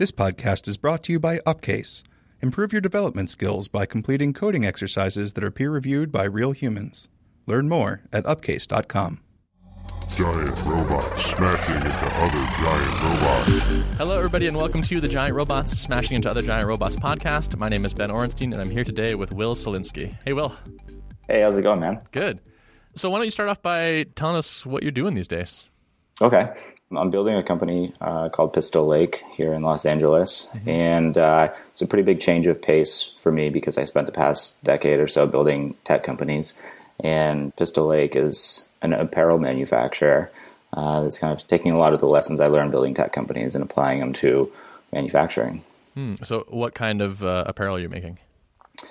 This podcast is brought to you by Upcase. Improve your development skills by completing coding exercises that are peer reviewed by real humans. Learn more at upcase.com. Giant robots smashing into other giant robots. Hello, everybody, and welcome to the Giant Robots Smashing into Other Giant Robots podcast. My name is Ben Orenstein, and I'm here today with Will Solinsky. Hey, Will. Hey, how's it going, man? Good. So, why don't you start off by telling us what you're doing these days? Okay. I'm building a company uh, called Pistol Lake here in Los Angeles. And uh, it's a pretty big change of pace for me because I spent the past decade or so building tech companies. And Pistol Lake is an apparel manufacturer uh, that's kind of taking a lot of the lessons I learned building tech companies and applying them to manufacturing. Hmm. So, what kind of uh, apparel are you making?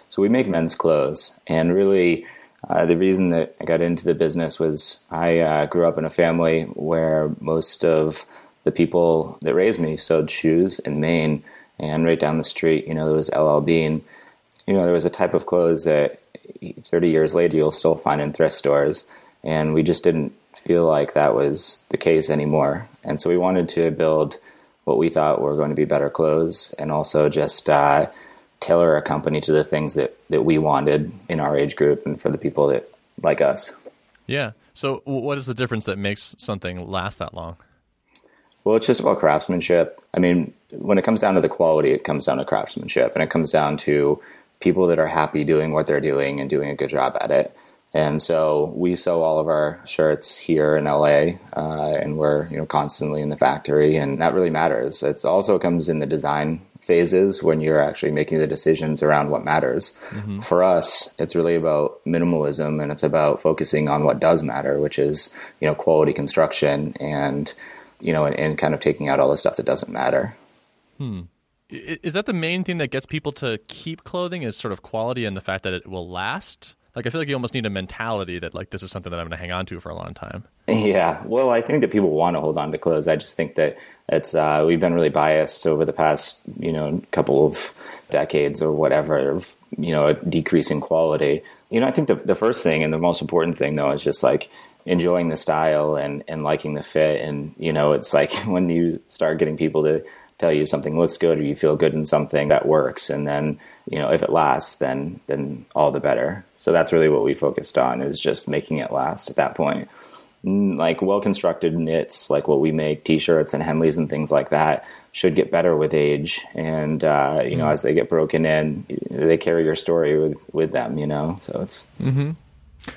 So we make men's clothes, and really, uh, the reason that I got into the business was I uh, grew up in a family where most of the people that raised me sewed shoes in Maine, and right down the street, you know, there was LL Bean. You know, there was a type of clothes that 30 years later you'll still find in thrift stores, and we just didn't feel like that was the case anymore. And so we wanted to build what we thought were going to be better clothes, and also just uh, tailor a company to the things that, that we wanted in our age group and for the people that like us. Yeah. So, what is the difference that makes something last that long? Well, it's just about craftsmanship. I mean, when it comes down to the quality, it comes down to craftsmanship and it comes down to people that are happy doing what they're doing and doing a good job at it. And so we sew all of our shirts here in LA, uh, and we're you know constantly in the factory, and that really matters. It also comes in the design phases when you're actually making the decisions around what matters. Mm-hmm. For us, it's really about minimalism, and it's about focusing on what does matter, which is you know quality construction, and you know, and, and kind of taking out all the stuff that doesn't matter. Hmm. Is that the main thing that gets people to keep clothing? Is sort of quality and the fact that it will last? Like I feel like you almost need a mentality that like this is something that I'm going to hang on to for a long time. Yeah, well, I think that people want to hold on to clothes. I just think that it's uh, we've been really biased over the past you know couple of decades or whatever of you know a decrease in quality. You know, I think the the first thing and the most important thing though is just like enjoying the style and and liking the fit. And you know, it's like when you start getting people to tell you something looks good or you feel good in something that works, and then you know if it lasts then then all the better so that's really what we focused on is just making it last at that point like well constructed knits like what we make t-shirts and henleys and things like that should get better with age and uh, you know mm-hmm. as they get broken in they carry your story with with them you know so it's mm-hmm.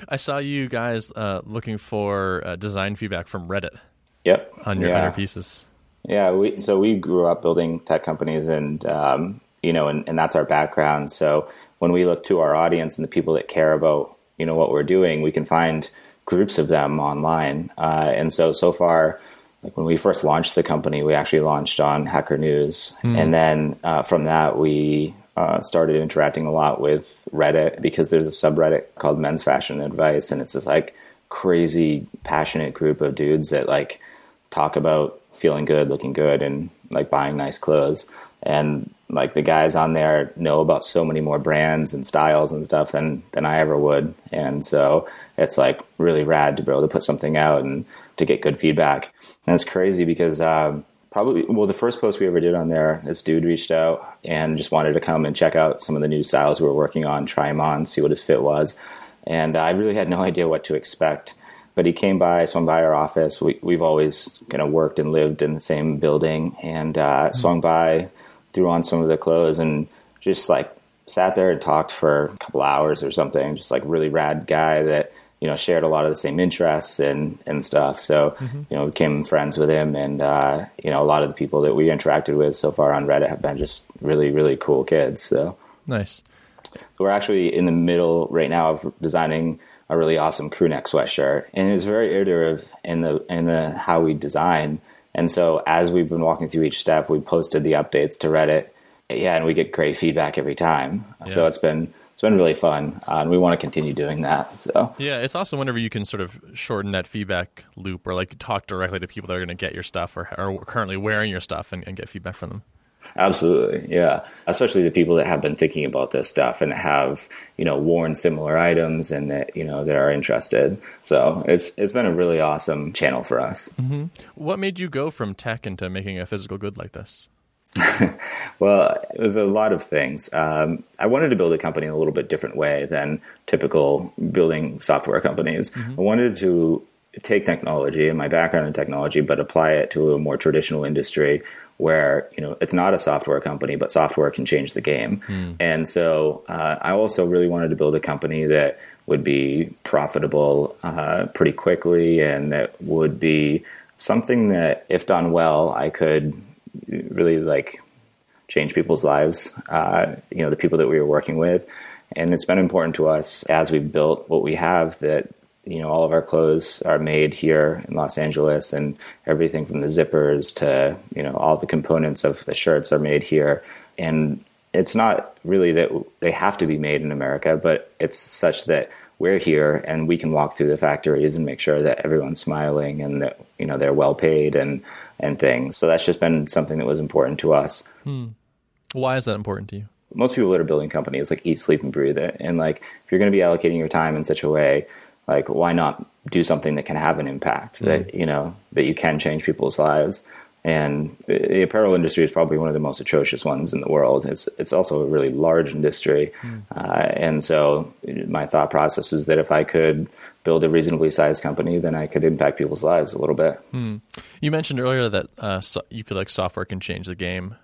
i saw you guys uh, looking for uh, design feedback from reddit yep on your, yeah. on your pieces yeah we so we grew up building tech companies and um, you know, and, and that's our background. So when we look to our audience and the people that care about, you know, what we're doing, we can find groups of them online. Uh, and so, so far, like when we first launched the company, we actually launched on Hacker News. Mm. And then uh, from that, we uh, started interacting a lot with Reddit because there's a subreddit called Men's Fashion Advice. And it's this like crazy, passionate group of dudes that like talk about feeling good, looking good, and like buying nice clothes. And like the guys on there know about so many more brands and styles and stuff than than I ever would, and so it's like really rad to be able to put something out and to get good feedback. And it's crazy because um, probably well the first post we ever did on there, this dude reached out and just wanted to come and check out some of the new styles we were working on, try them on, see what his fit was, and I really had no idea what to expect. But he came by, swung by our office. We, we've always kind of worked and lived in the same building, and uh, mm-hmm. swung by threw on some of the clothes and just like sat there and talked for a couple hours or something. Just like really rad guy that you know shared a lot of the same interests and and stuff. So mm-hmm. you know became friends with him, and uh, you know a lot of the people that we interacted with so far on Reddit have been just really really cool kids. So nice. We're actually in the middle right now of designing a really awesome crew neck sweatshirt, and it's very iterative in the in the how we design. And so as we've been walking through each step, we posted the updates to Reddit. Yeah, and we get great feedback every time. Yeah. So it's been it's been really fun, uh, and we want to continue doing that. So yeah, it's awesome whenever you can sort of shorten that feedback loop, or like talk directly to people that are going to get your stuff or are currently wearing your stuff and, and get feedback from them. Absolutely, yeah. Especially the people that have been thinking about this stuff and have you know worn similar items and that you know that are interested. So it's it's been a really awesome channel for us. Mm-hmm. What made you go from tech into making a physical good like this? well, it was a lot of things. Um, I wanted to build a company in a little bit different way than typical building software companies. Mm-hmm. I wanted to take technology and my background in technology, but apply it to a more traditional industry where you know it's not a software company, but software can change the game. Mm. And so uh, I also really wanted to build a company that would be profitable uh, pretty quickly and that would be something that, if done well, I could really like change people's lives. Uh, you know, the people that we were working with, and it's been important to us as we've built what we have that you know all of our clothes are made here in Los Angeles, and everything from the zippers to you know all the components of the shirts are made here, and it's not really that they have to be made in America, but it's such that we're here and we can walk through the factories and make sure that everyone's smiling and that you know they're well paid and and things. So that's just been something that was important to us. Hmm. Why is that important to you? Most people that are building companies like eat, sleep, and breathe it. And like if you're going to be allocating your time in such a way, like why not do something that can have an impact mm. that you know that you can change people's lives. And the apparel industry is probably one of the most atrocious ones in the world. It's it's also a really large industry, mm. uh, and so my thought process was that if I could build a reasonably sized company, then I could impact people's lives a little bit. Hmm. You mentioned earlier that uh, so you feel like software can change the game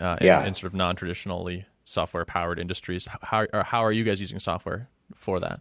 uh, in, yeah. in sort of non traditionally software powered industries. How, how are you guys using software for that?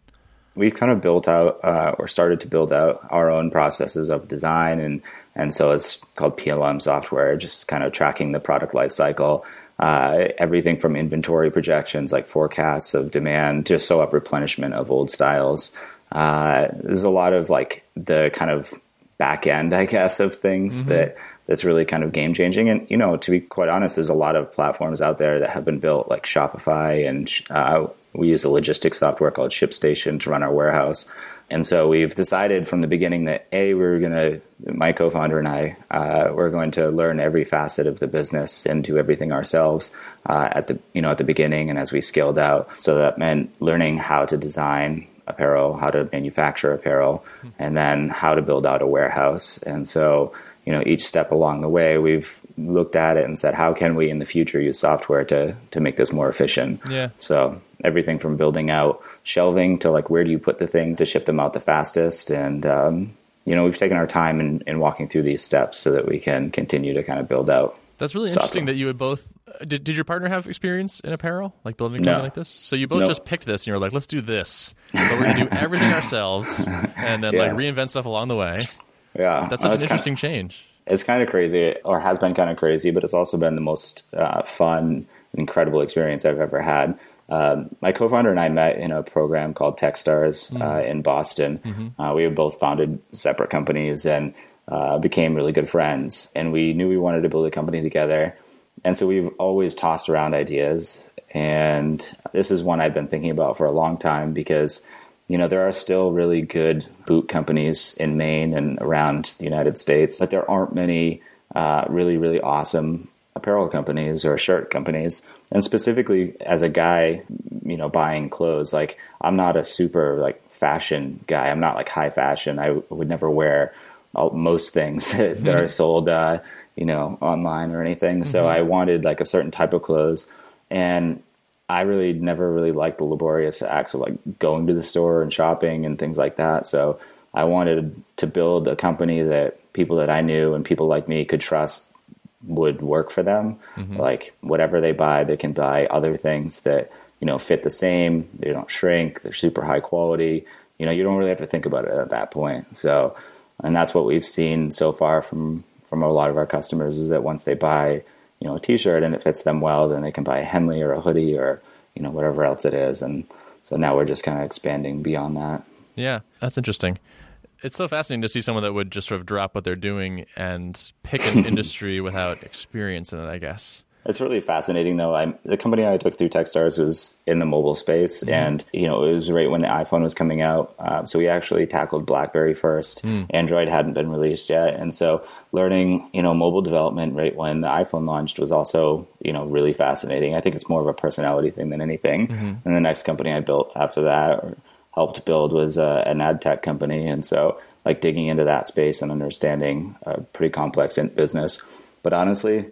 We've kind of built out uh, or started to build out our own processes of design, and, and so it's called PLM software, just kind of tracking the product life cycle. Uh, everything from inventory projections like forecasts of demand to sew up replenishment of old styles uh, there's a lot of like the kind of back end, I guess, of things mm-hmm. that that's really kind of game changing. And you know, to be quite honest, there's a lot of platforms out there that have been built, like Shopify, and uh, we use a logistics software called ShipStation to run our warehouse. And so we've decided from the beginning that a we're going to my co-founder and I uh, we're going to learn every facet of the business and do everything ourselves uh, at the you know at the beginning and as we scaled out. So that meant learning how to design apparel, how to manufacture apparel, and then how to build out a warehouse. And so, you know, each step along the way, we've looked at it and said, how can we in the future use software to to make this more efficient? Yeah. So everything from building out shelving to like where do you put the things to ship them out the fastest, and um, you know, we've taken our time in, in walking through these steps so that we can continue to kind of build out. That's really software. interesting that you would both did, did your partner have experience in apparel, like building something no. like this? So you both nope. just picked this, and you were like, "Let's do this," but we're gonna do everything ourselves, and then yeah. like reinvent stuff along the way. Yeah, that's such an interesting kinda, change. It's kind of crazy, or has been kind of crazy, but it's also been the most uh, fun, incredible experience I've ever had. Um, my co-founder and I met in a program called TechStars mm-hmm. uh, in Boston. Mm-hmm. Uh, we have both founded separate companies and uh, became really good friends. And we knew we wanted to build a company together. And so we've always tossed around ideas. And this is one I've been thinking about for a long time because, you know, there are still really good boot companies in Maine and around the United States, but there aren't many uh, really, really awesome apparel companies or shirt companies. And specifically as a guy, you know, buying clothes, like I'm not a super like fashion guy. I'm not like high fashion. I would never wear most things that, that are sold, uh, you know, online or anything. Mm-hmm. So I wanted like a certain type of clothes, and I really never really liked the laborious acts of like going to the store and shopping and things like that. So I wanted to build a company that people that I knew and people like me could trust would work for them. Mm-hmm. Like whatever they buy, they can buy other things that you know fit the same. They don't shrink. They're super high quality. You know, you don't really have to think about it at that point. So and that's what we've seen so far from from a lot of our customers is that once they buy you know a t-shirt and it fits them well then they can buy a henley or a hoodie or you know whatever else it is and so now we're just kind of expanding beyond that yeah that's interesting it's so fascinating to see someone that would just sort of drop what they're doing and pick an industry without experience in it i guess it's really fascinating, though. I'm, the company I took through TechStars was in the mobile space, mm. and you know it was right when the iPhone was coming out. Uh, so we actually tackled BlackBerry first. Mm. Android hadn't been released yet, and so learning you know mobile development right when the iPhone launched was also you know really fascinating. I think it's more of a personality thing than anything. Mm-hmm. And the next company I built after that or helped build was uh, an ad tech company, and so like digging into that space and understanding a pretty complex business. But honestly,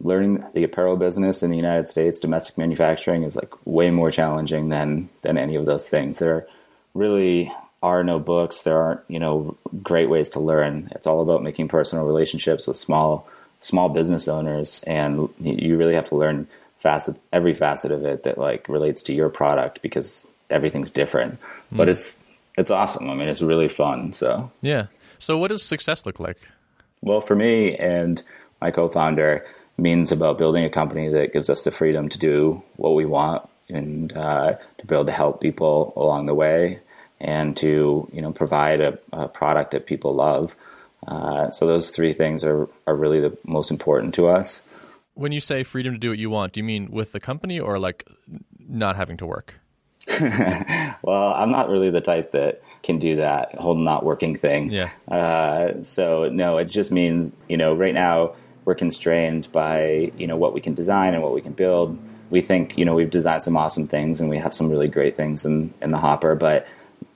learning the apparel business in the United States, domestic manufacturing is like way more challenging than than any of those things. There really are no books. There aren't you know great ways to learn. It's all about making personal relationships with small small business owners, and you really have to learn facet every facet of it that like relates to your product because everything's different. Mm. But it's it's awesome. I mean, it's really fun. So yeah. So what does success look like? Well, for me and my co-founder means about building a company that gives us the freedom to do what we want and uh, to be able to help people along the way and to you know provide a, a product that people love. Uh, so those three things are are really the most important to us. When you say freedom to do what you want, do you mean with the company or like not having to work? well, I'm not really the type that can do that whole not working thing. Yeah. Uh, so no, it just means you know right now we're constrained by you know what we can design and what we can build. We think you know we've designed some awesome things and we have some really great things in in the hopper, but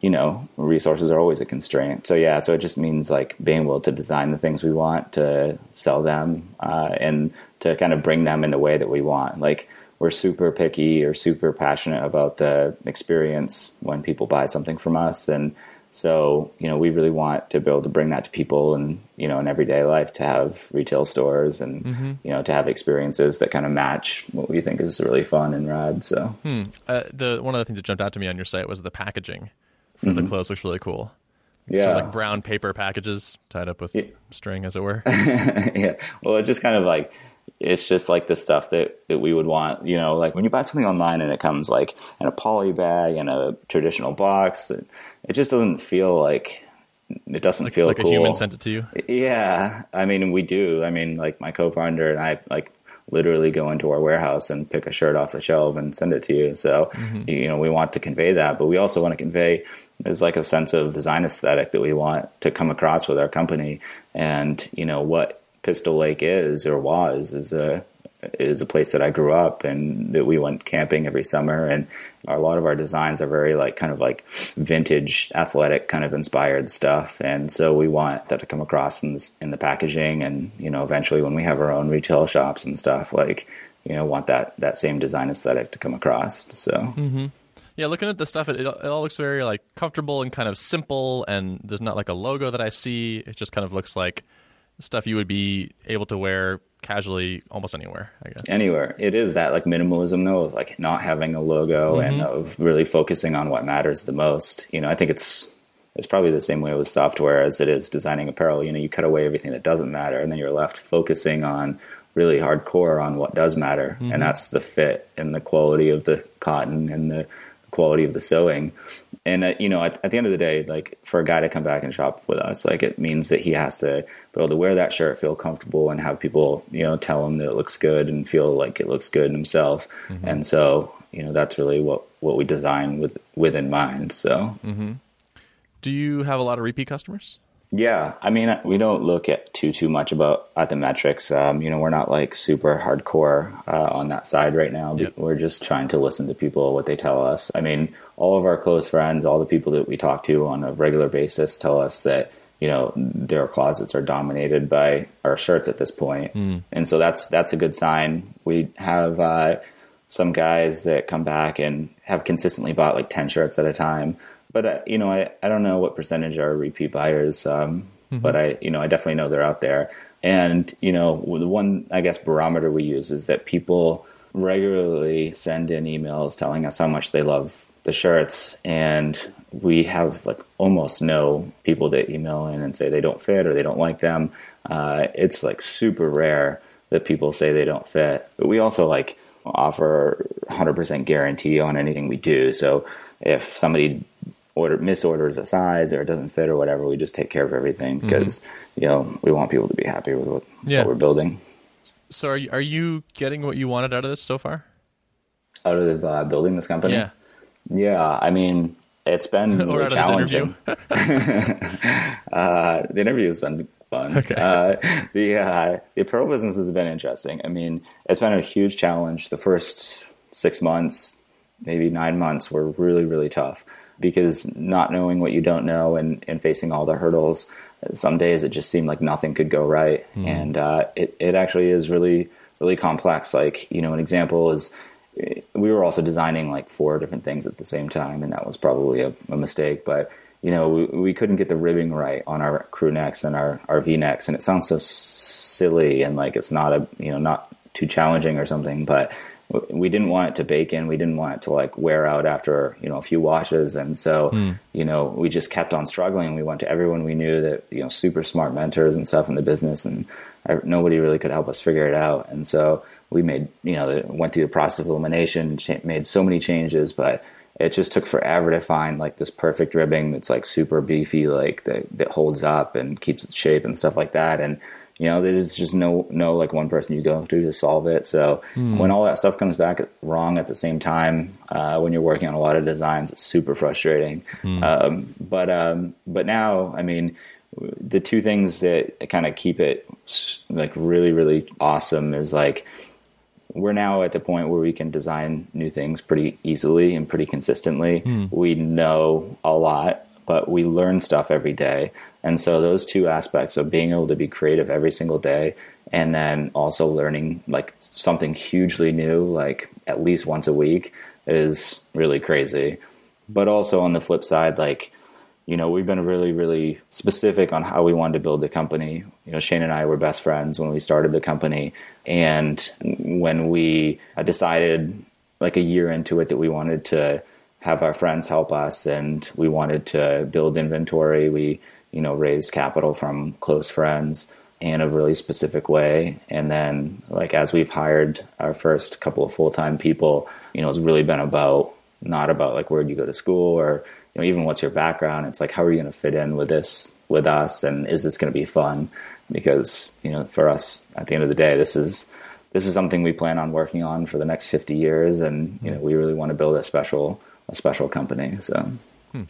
you know resources are always a constraint. So yeah, so it just means like being able to design the things we want to sell them uh, and to kind of bring them in the way that we want. Like we're super picky or super passionate about the experience when people buy something from us and so, you know, we really want to be able to bring that to people and, you know, in everyday life to have retail stores and, mm-hmm. you know, to have experiences that kind of match what we think is really fun and rad. So, hmm. uh, the one of the things that jumped out to me on your site was the packaging for mm-hmm. the clothes looks really cool. Yeah. So like brown paper packages tied up with yeah. string, as it were. yeah. Well, it just kind of like, it's just like the stuff that, that we would want. You know, like when you buy something online and it comes like in a poly bag and a traditional box, it, it just doesn't feel like it doesn't like, feel like cool. a human sent it to you. Yeah, I mean we do. I mean, like my co-founder and I like literally go into our warehouse and pick a shirt off the shelf and send it to you. So mm-hmm. you know we want to convey that, but we also want to convey there's like a sense of design aesthetic that we want to come across with our company, and you know what Pistol Lake is or was is a is a place that I grew up and that we went camping every summer. And a lot of our designs are very like kind of like vintage athletic kind of inspired stuff. And so we want that to come across in this, in the packaging. And you know eventually when we have our own retail shops and stuff like you know want that that same design aesthetic to come across. So mm-hmm. Yeah, looking at the stuff, it, it, all looks very like comfortable and kind of simple, and there's not like a logo that I see. It just kind of looks like stuff you would be able to wear casually almost anywhere, I guess. Anywhere. It is that like minimalism though, of like not having a logo mm-hmm. and of really focusing on what matters the most. You know, I think it's it's probably the same way with software as it is designing apparel. You know, you cut away everything that doesn't matter and then you're left focusing on really hardcore on what does matter. Mm-hmm. And that's the fit and the quality of the cotton and the quality of the sewing. And uh, you know, at, at, the end of the day, like for a guy to come back and shop with us, like it means that he has to be able to wear that shirt, feel comfortable, and have people, you know, tell him that it looks good and feel like it looks good in himself. Mm-hmm. And so, you know, that's really what what we design with with in mind. So, mm-hmm. do you have a lot of repeat customers? Yeah, I mean, we don't look at too too much about at the metrics. Um, you know, we're not like super hardcore uh, on that side right now. Yep. We're just trying to listen to people what they tell us. I mean, all of our close friends, all the people that we talk to on a regular basis, tell us that you know their closets are dominated by our shirts at this point, mm. and so that's that's a good sign. We have uh, some guys that come back and have consistently bought like ten shirts at a time but uh, you know, I, I don't know what percentage are repeat buyers, um, mm-hmm. but I you know I definitely know they're out there. And you know, the one I guess barometer we use is that people regularly send in emails telling us how much they love the shirts, and we have like almost no people that email in and say they don't fit or they don't like them. Uh, it's like super rare that people say they don't fit. But we also like offer 100% guarantee on anything we do. So if somebody order misorders a size or it doesn't fit or whatever, we just take care of everything because mm-hmm. you know we want people to be happy with what, yeah. what we're building. So are you, are you getting what you wanted out of this so far? Out of uh, building this company? Yeah. Yeah, I mean, it's been really challenging. uh, the interview has been fun. Okay. Uh, the uh, the apparel business has been interesting. I mean, it's been a huge challenge. The first six months, maybe nine months, were really really tough because not knowing what you don't know and, and facing all the hurdles, some days it just seemed like nothing could go right. Mm. And uh, it, it actually is really really complex. Like, you know, an example is eh, we were also designing like four different things at the same time, and that was probably a, a mistake. But you know, we, we, couldn't get the ribbing right on our crew necks and our, our V necks, and it sounds so silly and like it's not a you know not too challenging or something, but we didn't want it to bake in. We didn't want it to like wear out after you know a few washes, and so mm. you know we just kept on struggling. We went to everyone we knew that you know super smart mentors and stuff in the business, and I, nobody really could help us figure it out. And so we made you know went through the process of elimination, made so many changes, but it just took forever to find like this perfect ribbing that's like super beefy, like that that holds up and keeps its shape and stuff like that, and you know there's just no no like one person you go to to solve it so mm. when all that stuff comes back wrong at the same time uh, when you're working on a lot of designs it's super frustrating mm. um, but um, but now i mean the two things that kind of keep it like really really awesome is like we're now at the point where we can design new things pretty easily and pretty consistently mm. we know a lot but we learn stuff every day and so those two aspects of being able to be creative every single day and then also learning like something hugely new like at least once a week is really crazy. But also on the flip side like you know, we've been really, really specific on how we wanted to build the company. You know, Shane and I were best friends when we started the company. And when we decided, like a year into it, that we wanted to have our friends help us and we wanted to build inventory, we you know, raised capital from close friends in a really specific way. And then, like, as we've hired our first couple of full time people, you know, it's really been about not about like where do you go to school or you know even what's your background. It's like how are you going to fit in with this with us, and is this going to be fun? Because you know, for us, at the end of the day, this is this is something we plan on working on for the next 50 years and you know we really want to build a special a special company so hmm.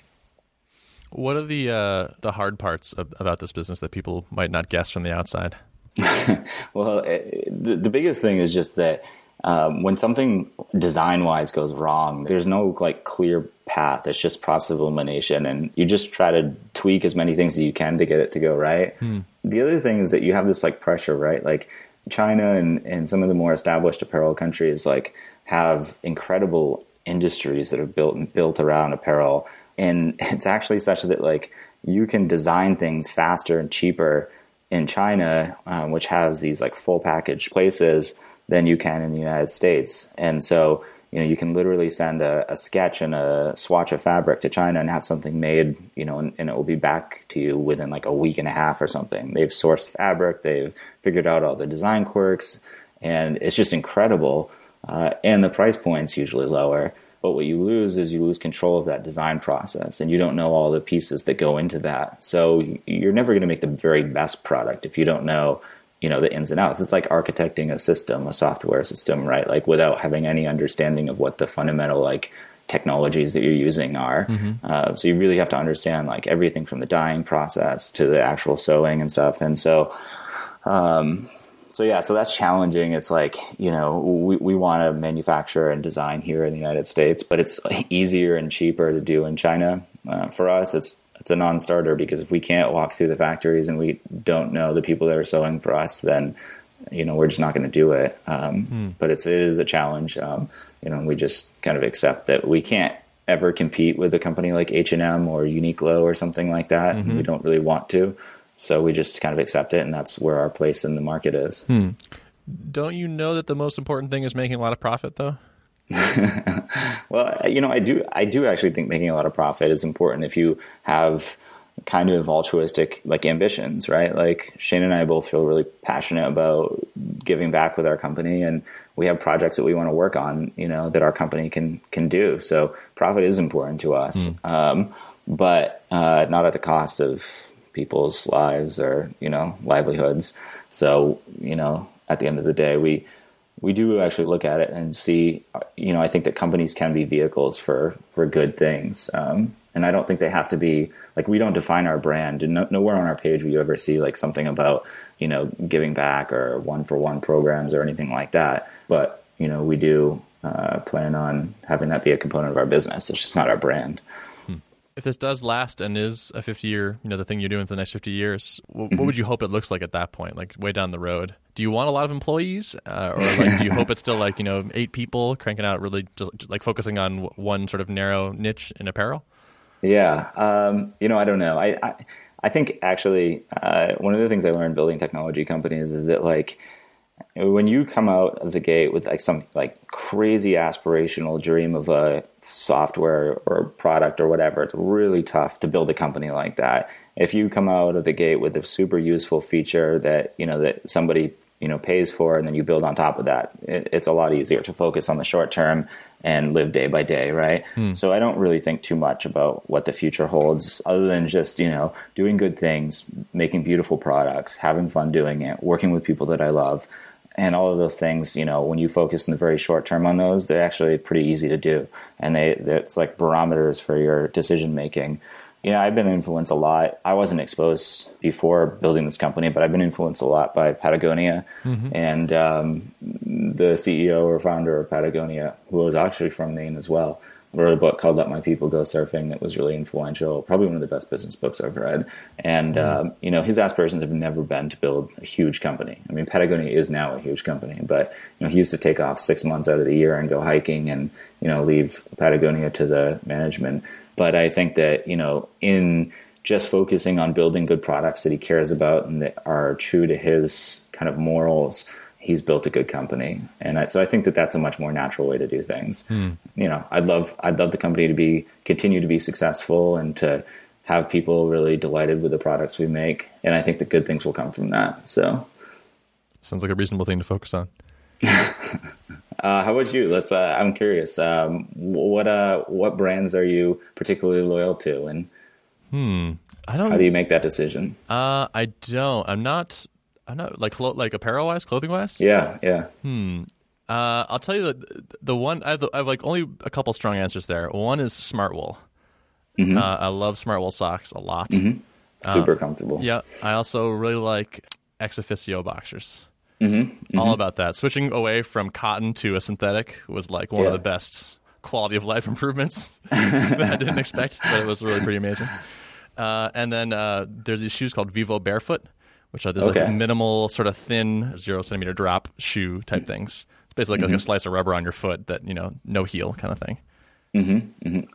What are the uh, the hard parts of, about this business that people might not guess from the outside? well, it, the, the biggest thing is just that um, when something design wise goes wrong, there's no like clear path. It's just process of elimination, and you just try to tweak as many things as you can to get it to go right. Hmm. The other thing is that you have this like pressure, right? Like China and, and some of the more established apparel countries like have incredible industries that are built and built around apparel and it's actually such that like you can design things faster and cheaper in China, um, which has these like full package places than you can in the United States. And so, you know, you can literally send a, a sketch and a swatch of fabric to China and have something made, you know, and, and, it will be back to you within like a week and a half or something. They've sourced fabric, they've figured out all the design quirks, and it's just incredible. Uh, and the price point's usually lower. But what you lose is you lose control of that design process and you don't know all the pieces that go into that. So you're never going to make the very best product if you don't know, you know, the ins and outs. It's like architecting a system, a software system, right? Like without having any understanding of what the fundamental like technologies that you're using are. Mm-hmm. Uh, so you really have to understand like everything from the dyeing process to the actual sewing and stuff. And so, um, so yeah, so that's challenging. It's like you know we we want to manufacture and design here in the United States, but it's easier and cheaper to do in China. Uh, for us, it's it's a non-starter because if we can't walk through the factories and we don't know the people that are sewing for us, then you know we're just not going to do it. Um, mm. But it's it is a challenge. Um, you know, we just kind of accept that we can't ever compete with a company like H and M or Uniqlo or something like that. Mm-hmm. We don't really want to. So we just kind of accept it, and that's where our place in the market is. Hmm. Don't you know that the most important thing is making a lot of profit, though? well, you know, I do. I do actually think making a lot of profit is important if you have kind of altruistic like ambitions, right? Like Shane and I both feel really passionate about giving back with our company, and we have projects that we want to work on, you know, that our company can can do. So profit is important to us, mm. um, but uh, not at the cost of people's lives or you know livelihoods. So you know, at the end of the day, we we do actually look at it and see. You know, I think that companies can be vehicles for for good things, um, and I don't think they have to be like we don't define our brand. And no, nowhere on our page will you ever see like something about you know giving back or one for one programs or anything like that. But you know, we do uh, plan on having that be a component of our business. It's just not our brand. If this does last and is a 50 year, you know, the thing you're doing for the next 50 years, w- what would you hope it looks like at that point, like way down the road? Do you want a lot of employees, uh, or like do you hope it's still like you know eight people cranking out really just like focusing on one sort of narrow niche in apparel? Yeah, um, you know, I don't know. I I, I think actually uh, one of the things I learned building technology companies is that like when you come out of the gate with like some like crazy aspirational dream of a software or product or whatever, it's really tough to build a company like that. If you come out of the gate with a super useful feature that you know that somebody you know pays for, and then you build on top of that, it, it's a lot easier to focus on the short term and live day by day, right? Hmm. So I don't really think too much about what the future holds, other than just you know doing good things, making beautiful products, having fun doing it, working with people that I love and all of those things, you know, when you focus in the very short term on those, they're actually pretty easy to do, and they it's like barometers for your decision making. You know, I've been influenced a lot. I wasn't exposed before building this company, but I've been influenced a lot by Patagonia and um, the CEO or founder of Patagonia, who was actually from Maine as well wrote a book called "Let My People Go Surfing" that was really influential. Probably one of the best business books I've read. And um, you know, his aspirations have never been to build a huge company. I mean, Patagonia is now a huge company, but you know, he used to take off six months out of the year and go hiking, and you know, leave Patagonia to the management. But I think that you know, in just focusing on building good products that he cares about and that are true to his kind of morals he's built a good company, and I, so I think that that's a much more natural way to do things. Hmm. You know, I'd love I'd love the company to be continue to be successful and to have people really delighted with the products we make, and I think the good things will come from that. So, Sounds like a reasonable thing to focus on. uh, how about you? Let's. Uh, I'm curious. Um, what uh, what brands are you particularly loyal to, and I don't. how do you make that decision? Uh, I don't. I'm not. I'm not like like apparel wise, clothing wise. Yeah, yeah. Uh, I'll tell you the the one I have, the, I have like only a couple strong answers there. One is Smartwool. Uh, I love Smartwool socks a lot. Super comfortable. Yeah, I also really like ex officio boxers. Mm-hmm, All about that. Switching away from cotton to a synthetic was like one of the best quality of life improvements that I didn't expect, but it was really pretty amazing. Uh, and then uh, there's these shoes called Vivo Barefoot, which are these Okay. like minimal, sort of thin, zero centimeter drop shoe type things. It's basically like a slice of rubber on your foot that you know, no heel kind of thing.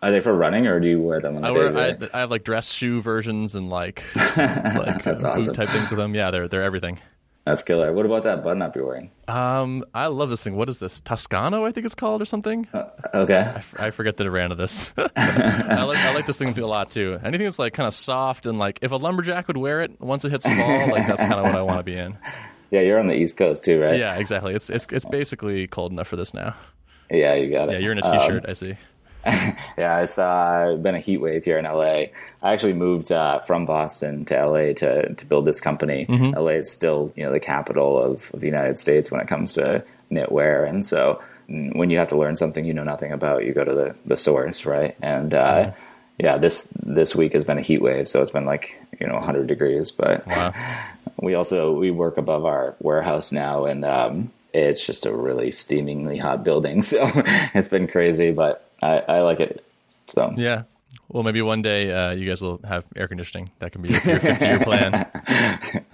Are they for running, or do you wear them on the I, wear? I, I have like dress shoe versions and like like That's uh, boot type things with them. Yeah, they're they're everything. That's killer. What about that button up you're wearing? Um, I love this thing. What is this? Toscano, I think it's called, or something. Okay. I forget the brand of this. I like I like this thing a lot too. Anything that's like kind of soft and like if a lumberjack would wear it once it hits the fall, like that's kind of what I want to be in. Yeah, you're on the East Coast too, right? Yeah, exactly. It's it's it's basically cold enough for this now. Yeah, you got it. Yeah, you're in a Um, t-shirt. I see. Yeah, it's uh, been a heat wave here in LA. I actually moved uh, from Boston to LA to to build this company. Mm-hmm. LA is still you know the capital of, of the United States when it comes to knitwear, and so mm, when you have to learn something you know nothing about, you go to the the source, right? And uh, Mm-hmm. yeah, this this week has been a heat wave, so it's been like you know 100 degrees, but Wow. we also we work above our warehouse now and um, it's just a really steamingly hot building so it's been crazy but I, I like it so Yeah. Well, maybe one day uh, you guys will have air conditioning. That can be your 50 year plan.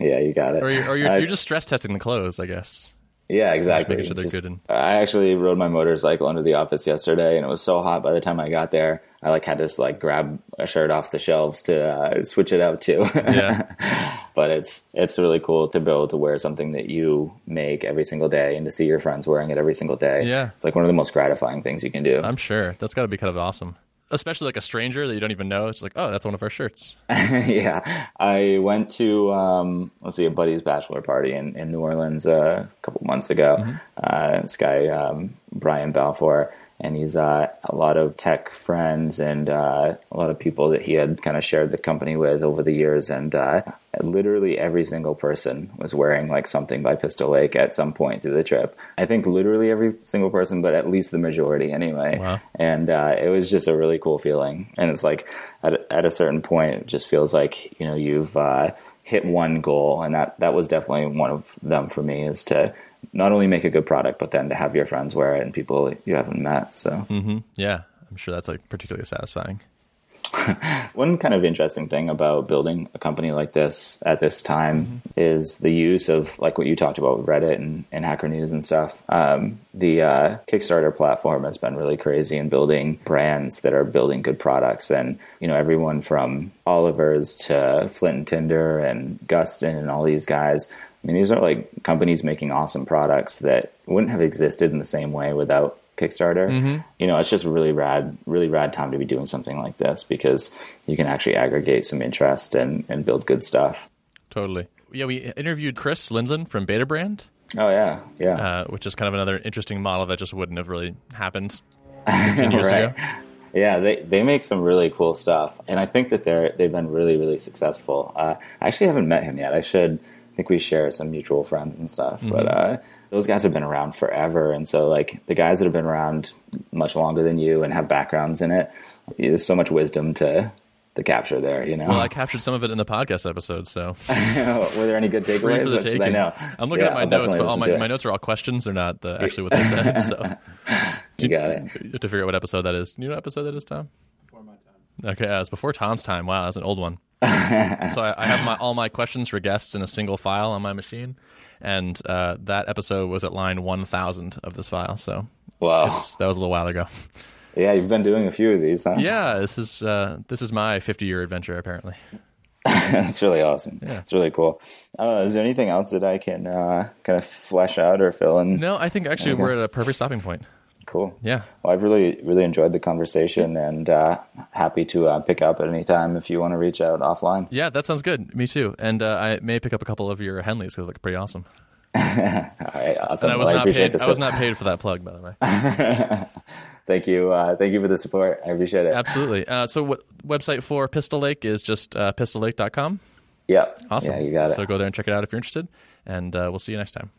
yeah you got it Or, you're, or you're, I- you're just stress testing the clothes, I guess. yeah exactly making sure they're Just- good and- i actually rode my motorcycle under the office yesterday and it was so hot by the time i got there i like had to like grab a shirt off the shelves to uh, switch it out too Yeah. but it's it's really cool to be able to wear something that you make every single day and to see your friends wearing it every single day Yeah. it's like one of the most gratifying things you can do I'm sure. That's got to be kind of awesome. Especially like a stranger that you don't even know. It's like, oh, that's one of our shirts. yeah, I went to um, let's see a buddy's bachelor party in, in New Orleans uh, a couple months ago. Uh, this guy um, Brian Balfour, and he's uh, a lot of tech friends and uh, a lot of people that he had kind of shared the company with over the years. And uh, literally every single person was wearing like something by Pistol Lake at some point through the trip. I think literally every single person, but at least the majority anyway. Wow. And uh, it was just a really cool feeling. And it's like at, a- at a certain point, it just feels like you know you've uh, hit one goal, and that that was definitely one of them for me is to not only make a good product, but then to have your friends wear it and people you haven't met. So Yeah. I'm sure that's like particularly satisfying. one kind of interesting thing about building a company like this at this time mm-hmm. is the use of like what you talked about with Reddit and, and Hacker News and stuff. Um, the uh, Kickstarter platform has been really crazy in building brands that are building good products, and you know everyone from Oliver's to Flint and Tinder and Gustin and all these guys. I mean, these are like companies making awesome products that wouldn't have existed in the same way without Kickstarter. Mm-hmm. You know, it's just a really rad, really rad time to be doing something like this because you can actually aggregate some interest and, and build good stuff. Totally. Yeah, we interviewed Chris Lindland from Betabrand. Oh yeah, yeah. Uh, which is kind of another interesting model that just wouldn't have really happened ten years right. ago. Yeah, they, they make some really cool stuff, and I think that they're they've been really really successful. Uh, I actually haven't met him yet. I should. I think we share some mutual friends and stuff, mm-hmm. but uh, those guys have been around forever. And so, like, the guys that have been around much longer than you and have backgrounds in it, there's so much wisdom to to capture there, you know. Well, I captured some of it in the podcast episode, so. Were there any good takeaways? Which I know. I'm looking yeah, at my I'll notes, but all my, my notes are all questions. They're not the, actually what they said. So. you got it. You have to figure out what episode that is. Do you know what episode that is, Tom? Before my time. Okay, uh, it's before Tom's time. Wow, that's an old one. so I, I, have my all my questions for guests in a single file on my machine, and uh, that episode was at line 1000 of this file. So wow, that was a little while ago. Yeah, you've been doing a few of these, huh? Yeah, this is uh, this is my 50 year adventure apparently. That's really awesome. Yeah. It's really cool. Uh, is there anything else that I can uh, kind of flesh out or fill in? No, I think actually okay. we're at a perfect stopping point. Cool. Yeah. Well, I've really, really enjoyed the conversation and uh, happy to uh, pick up at any time if you want to reach out offline. Yeah, that sounds good. Me too. And uh, I may pick up a couple of your Henleys because they look pretty awesome. All right, awesome. And I was well, not I paid. I was not paid for that plug, by the way. thank you. Uh, thank you for the support. I appreciate it. Absolutely. Uh, so, what website for Pistol Lake is just uh, pistollake.com? Yeah. Awesome. Yeah, you got it. So go there and check it out if you're interested, and uh, we'll see you next time.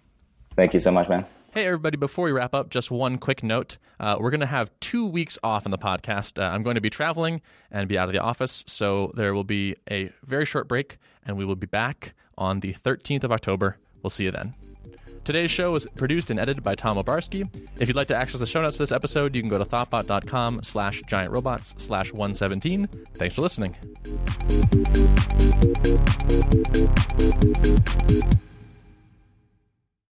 Thank you so much, man. Hey, everybody, before we wrap up, just one quick note. Uh, we're going to have two weeks off in the podcast. Uh, I'm going to be traveling and be out of the office, so there will be a very short break, and we will be back on the 13th of October. We'll see you then. Today's show was produced and edited by Tom Obarski. If you'd like to access the show notes for this episode, you can go to thoughtbot.com slash giantrobots slash 117. Thanks for listening.